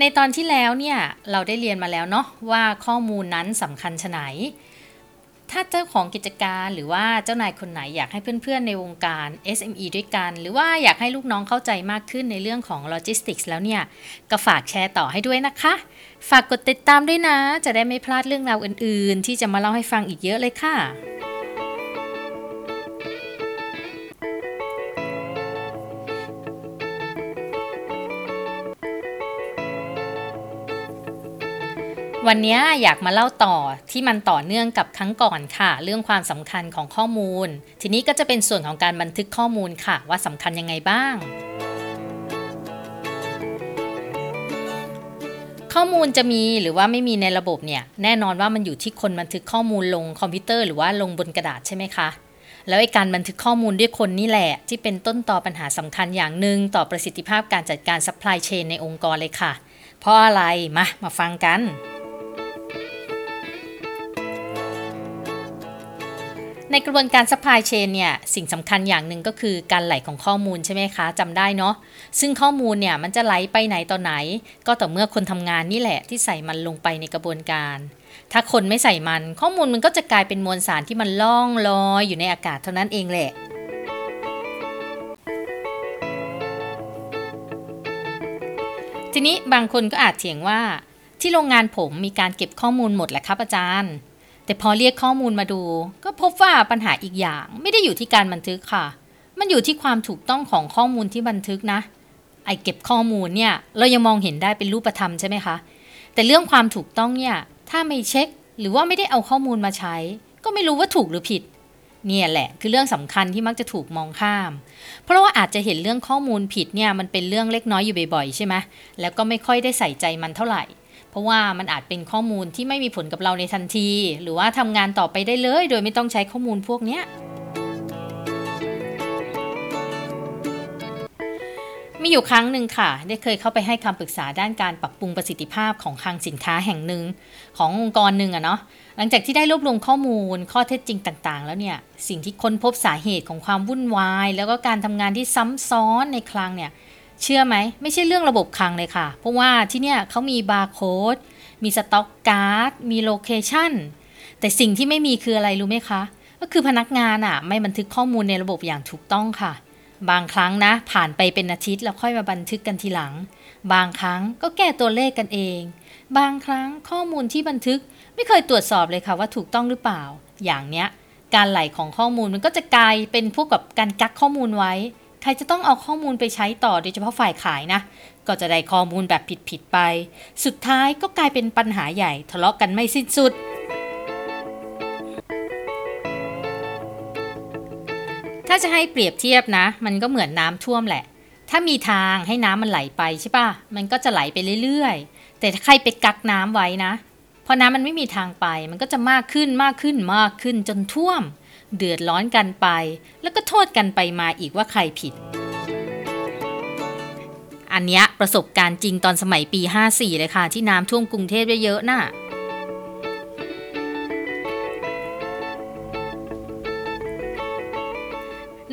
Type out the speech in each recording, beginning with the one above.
ในตอนที่แล้วเนี่ยเราได้เรียนมาแล้วเนาะว่าข้อมูลนั้นสำคัญชะไหน ถ้าเจ้าของกิจการหรือว่าเจ้านายคนไหนอยากให้เพื่อนๆในวงการ SME ด้วยกัน หรือว่าอยากให้ลูกน้องเข้าใจมากขึ้นในเรื่องของโลจิสติกส์แล้วเนี่ย ก็ฝากแชร์ต่อให้ด้วยนะคะ ฝากกดติดตามด้วยนะ จะได้ไม่พลาดเรื่องราวอื่นๆ ที่จะมาเล่าให้ฟังอีกเยอะเลยค่ะ วันนี้อยากมาเล่าต่อที่มันต่อเนื่องกับครั้งก่อนค่ะ เรื่องความสำคัญของข้อมูล ทีนี้ก็จะเป็นส่วนของการบันทึกข้อมูลค่ะ ว่าสำคัญยังไงบ้าง ข้อมูลจะมีหรือว่าไม่มีในระบบเนี่ย แน่นอนว่ามันอยู่ที่คนบันทึกข้อมูลลงคอมพิวเตอร์หรือว่าลงบนกระดาษใช่ไหมคะแล้วไอ้การบันทึกข้อมูลด้วยคนนี่แหละ ที่เป็นต้นตอปัญหาสำคัญอย่างหนึ่งต่อประสิทธิภาพการจัดการซัพพลายเชนในองค์กรเลยค่ะ เพราะอะไรมามาฟังกัน ในกระบวนการ supply chain เนี่ยสิ่งสำคัญอย่างหนึ่งก็คือการไหลของข้อมูลใช่ไหมคะจำได้เนาะซึ่งข้อมูลเนี่ยมันจะไหลไปไหนต่อไหน ก็ต่อเมื่อคนทำงานนี่แหละที่ใส่มันลงไปในกระบวนการ ถ้าคนไม่ใส่มัน ข้อมูลมันก็จะกลายเป็นมวลสารที่มันล่องลอยอยู่ในอากาศเท่านั้นเองแหละทีนี้บางคนก็อาจเถียงว่าที่โรงงานผมมีการเก็บข้อมูลหมดแหละครับอาจารย์ แต่พอเรียกข้อมูลมาดู ก็พบว่าปัญหาอีกอย่าง ไม่ได้อยู่ที่การบันทึกค่ะ มันอยู่ที่ความถูกต้องของข้อมูลที่บันทึกนะ ไอเก็บข้อมูลเนี่ยเรายังมองเห็นได้เป็นรูปธรรมใช่ไหมคะ แต่เรื่องความถูกต้องเนี่ยถ้าไม่เช็ค หรือว่าไม่ได้เอาข้อมูลมาใช้ ก็ไม่รู้ว่าถูกหรือผิด เนี่ยแหละคือเรื่องสำคัญที่มักจะถูกมองข้าม เพราะว่าอาจจะเห็นเรื่องข้อมูลผิดเนี่ยมันเป็นเรื่องเล็กน้อยอยู่บ่อยๆใช่ไหมแล้วก็ไม่ค่อยได้ใส่ใจมันเท่าไหร่ ราะว่ามันอาจเป็นข้อมูลที่ไม่มีผลกับเราในทันที หรือว่าทำงานต่อไปได้เลย โดยไม่ต้องใช้ข้อมูลพวกนี้มีอยู่ครั้งหนึ่งค่ะ ได้เคยเข้าไปให้คำปรึกษาด้านการปรับปรุงประสิทธิภาพของคลังสินค้าแห่งหนึ่ง ขององค์กรหนึ่งอะเนาะหลังจากที่ได้รวบรวมข้อมูลข้อเท็จจริงต่าง ๆ แล้วเนี่ย สิ่งที่ค้นพบสาเหตุของความวุ่นวาย แล้วก็การทำงานที่ซ้ำซ้อนในคลังเนี่ย เชื่อไหม ไม่ใช่เรื่องระบบคลังเลยค่ะ เพราะว่าที่เนี่ยเขามีบาร์โค้ดมี stock card มี location แต่สิ่งที่ไม่มีคืออะไรรู้ไหมคะ ก็คือพนักงานอะ่ะ ไม่บันทึกข้อมูลในระบบอย่างถูกต้องค่ะ บางครั้งนะ ผ่านไปเป็นอาทิตย์แล้วค่อยมาบันทึกกันทีหลัง บางครั้งก็แก้ตัวเลขกันเอง บางครั้งข้อมูลที่บันทึกไม่เคยตรวจสอบเลยค่ะว่าถูกต้องหรือเปล่า อย่างเนี้ย การไหลของข้อมูลมันก็จะกลายเป็นพวกกับการกักข้อมูลไว้ ใครจะต้องเอาข้อมูลไปใช้ต่อโดยเฉพาะฝ่ายขายนะ ก็จะได้ข้อมูลแบบผิดๆไป สุดท้ายก็กลายเป็นปัญหาใหญ่ทะเลาะกันไม่สิ้นสุดถ้าจะให้เปรียบเทียบนะ มันก็เหมือนน้ำท่วมแหละ ถ้ามีทางให้น้ำมันไหลไปใช่ปะมันก็จะไหลไปเรื่อยๆ แต่ถ้าใครไปกักน้ำไว้นะ พอน้ำมันไม่มีทางไป มันก็จะมากขึ้นมากขึ้นมากขึ้นจนท่วม เดือดร้อนกันไป แล้วก็โทษกันไปมาอีกว่าใครผิด อันนี้ประสบการณ์จริงตอนสมัยปี 54 เลยค่ะ ที่น้ำท่วมกรุงเทพเยอะๆน่ะ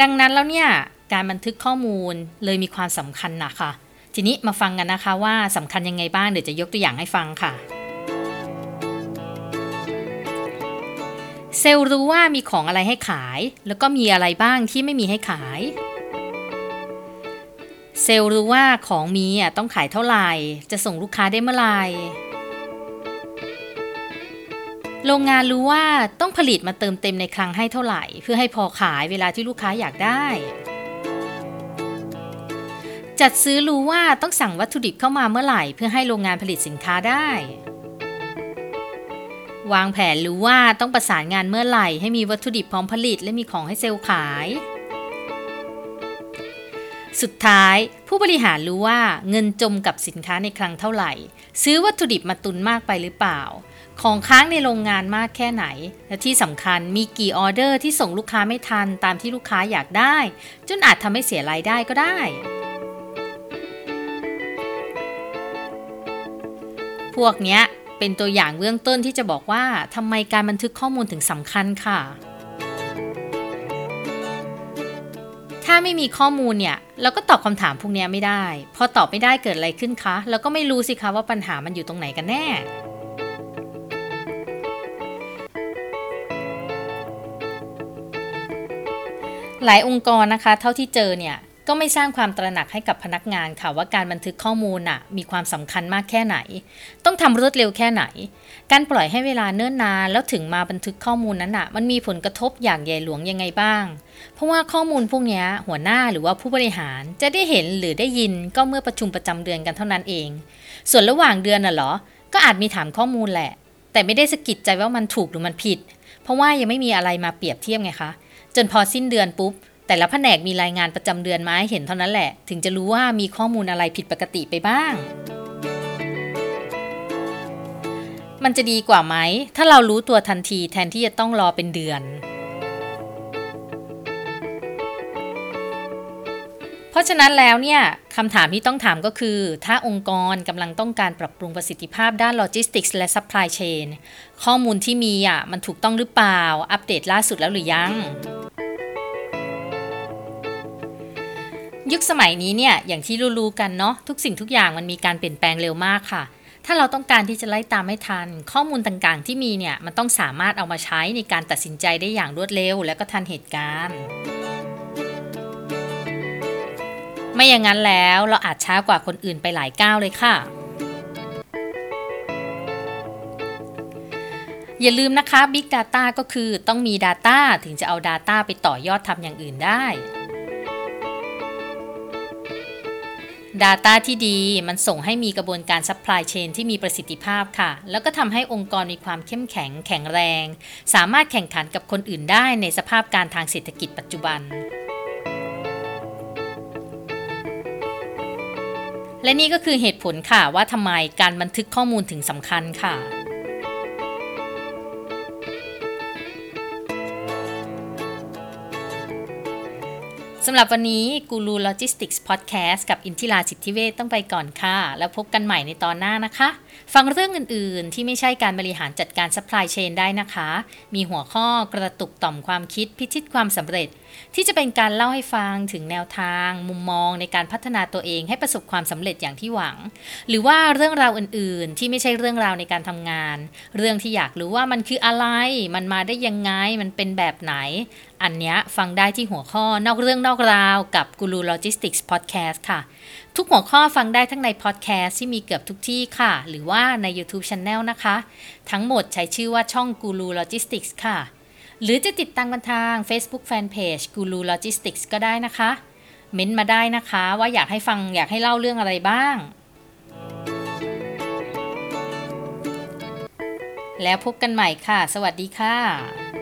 ดังนั้นแล้วเนี่ยการบันทึกข้อมูลเลยมีความสำคัญนะคะ ทีนี้มาฟังกันนะคะว่าสำคัญยังไงบ้างเดี๋ยวจะยกตัวอย่างให้ฟังค่ะ เซลล์รู้ว่ามีของอะไรให้ขาย แล้วก็มีอะไรบ้างที่ไม่มีให้ขาย เซลล์รู้ว่าของมีอะต้องขายเท่าไหร่ จะส่งลูกค้าได้เมื่อไหร่โรงงานรู้ว่าต้องผลิตมาเติมเต็มในคลังให้เท่าไหร่ เพื่อให้พอขายเวลาที่ลูกค้าอยากได้ จัดซื้อรู้ว่าต้องสั่งวัตถุดิบเข้ามาเมื่อไหร่ เพื่อให้โรงงานผลิตสินค้าได้ วางแผนรู้ว่าต้องประสานงานเมื่อไหร่ ให้มีวัตถุดิบพร้อมผลิต และมีของให้เซลล์ขาย สุดท้ายผู้บริหารรู้ว่าเงินจมกับสินค้าในคลังเท่าไหร่ ซื้อวัตถุดิบมาตุนมากไปหรือเปล่า ของค้างในโรงงานมากแค่ไหน และที่สำคัญมีกี่ออเดอร์ที่ส่งลูกค้าไม่ทันตามที่ลูกค้าอยากได้ จนอาจทำให้เสียรายได้ก็ได้พวกเนี้ย เป็นตัวอย่างเบื้องต้นที่จะบอกว่าทำไมการบันทึกข้อมูลถึงสำคัญค่ะ ถ้าไม่มีข้อมูลเนี่ยเราก็ตอบคำถามพวกนี้ไม่ได้ พอตอบไม่ได้เกิดอะไรขึ้นคะเราก็ไม่รู้สิคะว่าปัญหามันอยู่ตรงไหนกันแน่หลายองค์กรนะคะ เท่าที่เจอเนี่ย ก็ไม่สร้างความตระหนักให้กับพนักงานค่ะว่าการบันทึกข้อมูลน่ะมีความสำคัญมากแค่ไหน ต้องทำรวดเร็วแค่ไหน การปล่อยให้เวลาเนิ่นนานแล้วถึงมาบันทึกข้อมูลนั้นน่ะ มันมีผลกระทบอย่างใหญ่หลวงยังไงบ้าง เพราะว่าข้อมูลพวกนี้หัวหน้าหรือว่าผู้บริหารจะได้เห็นหรือได้ยินก็เมื่อประชุมประจำเดือนกันเท่านั้นเอง ส่วนระหว่างเดือนน่ะเหรอ ก็อาจมีถามข้อมูลแหละ แต่ไม่ได้สะกิดใจว่ามันถูกหรือมันผิด เพราะว่ายังไม่มีอะไรมาเปรียบเทียบไงคะจนพอสิ้นเดือนปุ๊บ แต่ละแผนกมีรายงานประจำเดือนมาให้เห็นเท่านั้นแหละ ถึงจะรู้ว่ามีข้อมูลอะไรผิดปกติไปบ้าง มันจะดีกว่าไหม ถ้าเรารู้ตัวทันทีแทนที่จะต้องรอเป็นเดือน เพราะฉะนั้นแล้วเนี่ยคำถามที่ต้องถามก็คือ ถ้าองค์กรกำลังต้องการปรับปรุงประสิทธิภาพด้านโลจิสติกส์และซัพพลายเชนข้อมูลที่มีอะมันถูกต้องหรือเปล่า อัปเดตล่าสุดแล้วหรือยัง ยุคสมัยนี้เนี่ยอย่างที่รู้ๆกันเนาะทุกสิ่งทุกอย่างมันมีการเปลี่ยนแปลงเร็วมากค่ะ ถ้าเราต้องการที่จะไล่ตามให้ทัน ข้อมูลต่างๆ ที่มีเนี่ยมันต้องสามารถเอามาใช้ในการตัดสินใจได้อย่างรวดเร็ว และก็ทันเหตุการณ์ ไม่อย่างนั้นแล้วเราอาจช้ากว่าคนอื่นไปหลายก้าวเลยค่ะอย่าลืมนะคะ Big Data ก็คือต้องมี Data ถึงจะเอา Data ไปต่อยอดทำอย่างอื่นได้ Data ที่ดีมันส่งให้มีกระบวนการ Supply Chain ที่มีประสิทธิภาพค่ะ แล้วก็ทำให้องค์กรมีความเข้มแข็งแข็งแรง สามารถแข่งขันกับคนอื่นได้ในสภาพการทางเศรษฐกิจปัจจุบัน และนี่ก็คือเหตุผลค่ะว่าทำไมการบันทึกข้อมูลถึงสำคัญค่ะสำหรับวันนี้กูรูโลจิสติกส์พอดแคสต์กับอินทิราสิทธิเวชต้องไปก่อนค่ะ แล้วพบกันใหม่ในตอนหน้านะคะ ฟังเรื่องอื่นๆ ที่ไม่ใช่การบริหารจัดการซัพพลายเชนได้นะคะ มีหัวข้อกระตุกต่อมความคิดพิชิตความสำเร็จ ที่จะเป็นการเล่าให้ฟังถึงแนวทาง มุมมองในการพัฒนาตัวเองให้ประสบความสำเร็จอย่างที่หวัง หรือว่าเรื่องราวอื่นๆ ที่ไม่ใช่เรื่องราวในการทำงาน เรื่องที่อยากรู้ว่ามันคืออะไร มันมาได้ยังไงมันเป็นแบบไหน อันนี้ฟังได้ที่หัวข้อนอกเรื่องนอกราวกับกูรูโลจิสติกส์พอดแคสต์ค่ะ ทุกหัวข้อฟังได้ทั้งในพอดแคสต์ที่มีเกือบทุกที่ค่ะ หรือว่าใน YouTube Channel นะคะ ทั้งหมดใช้ชื่อว่าช่องกูรูโลจิสติกส์ค่ะ หรือจะติดตามกันทาง Facebook Fanpage กูรูโลจิสติกส์ก็ได้นะคะ เม้นต์มาได้นะคะว่าอยากให้ฟังอยากให้เล่าเรื่องอะไรบ้างแล้วพบกันใหม่ค่ะ สวัสดีค่ะ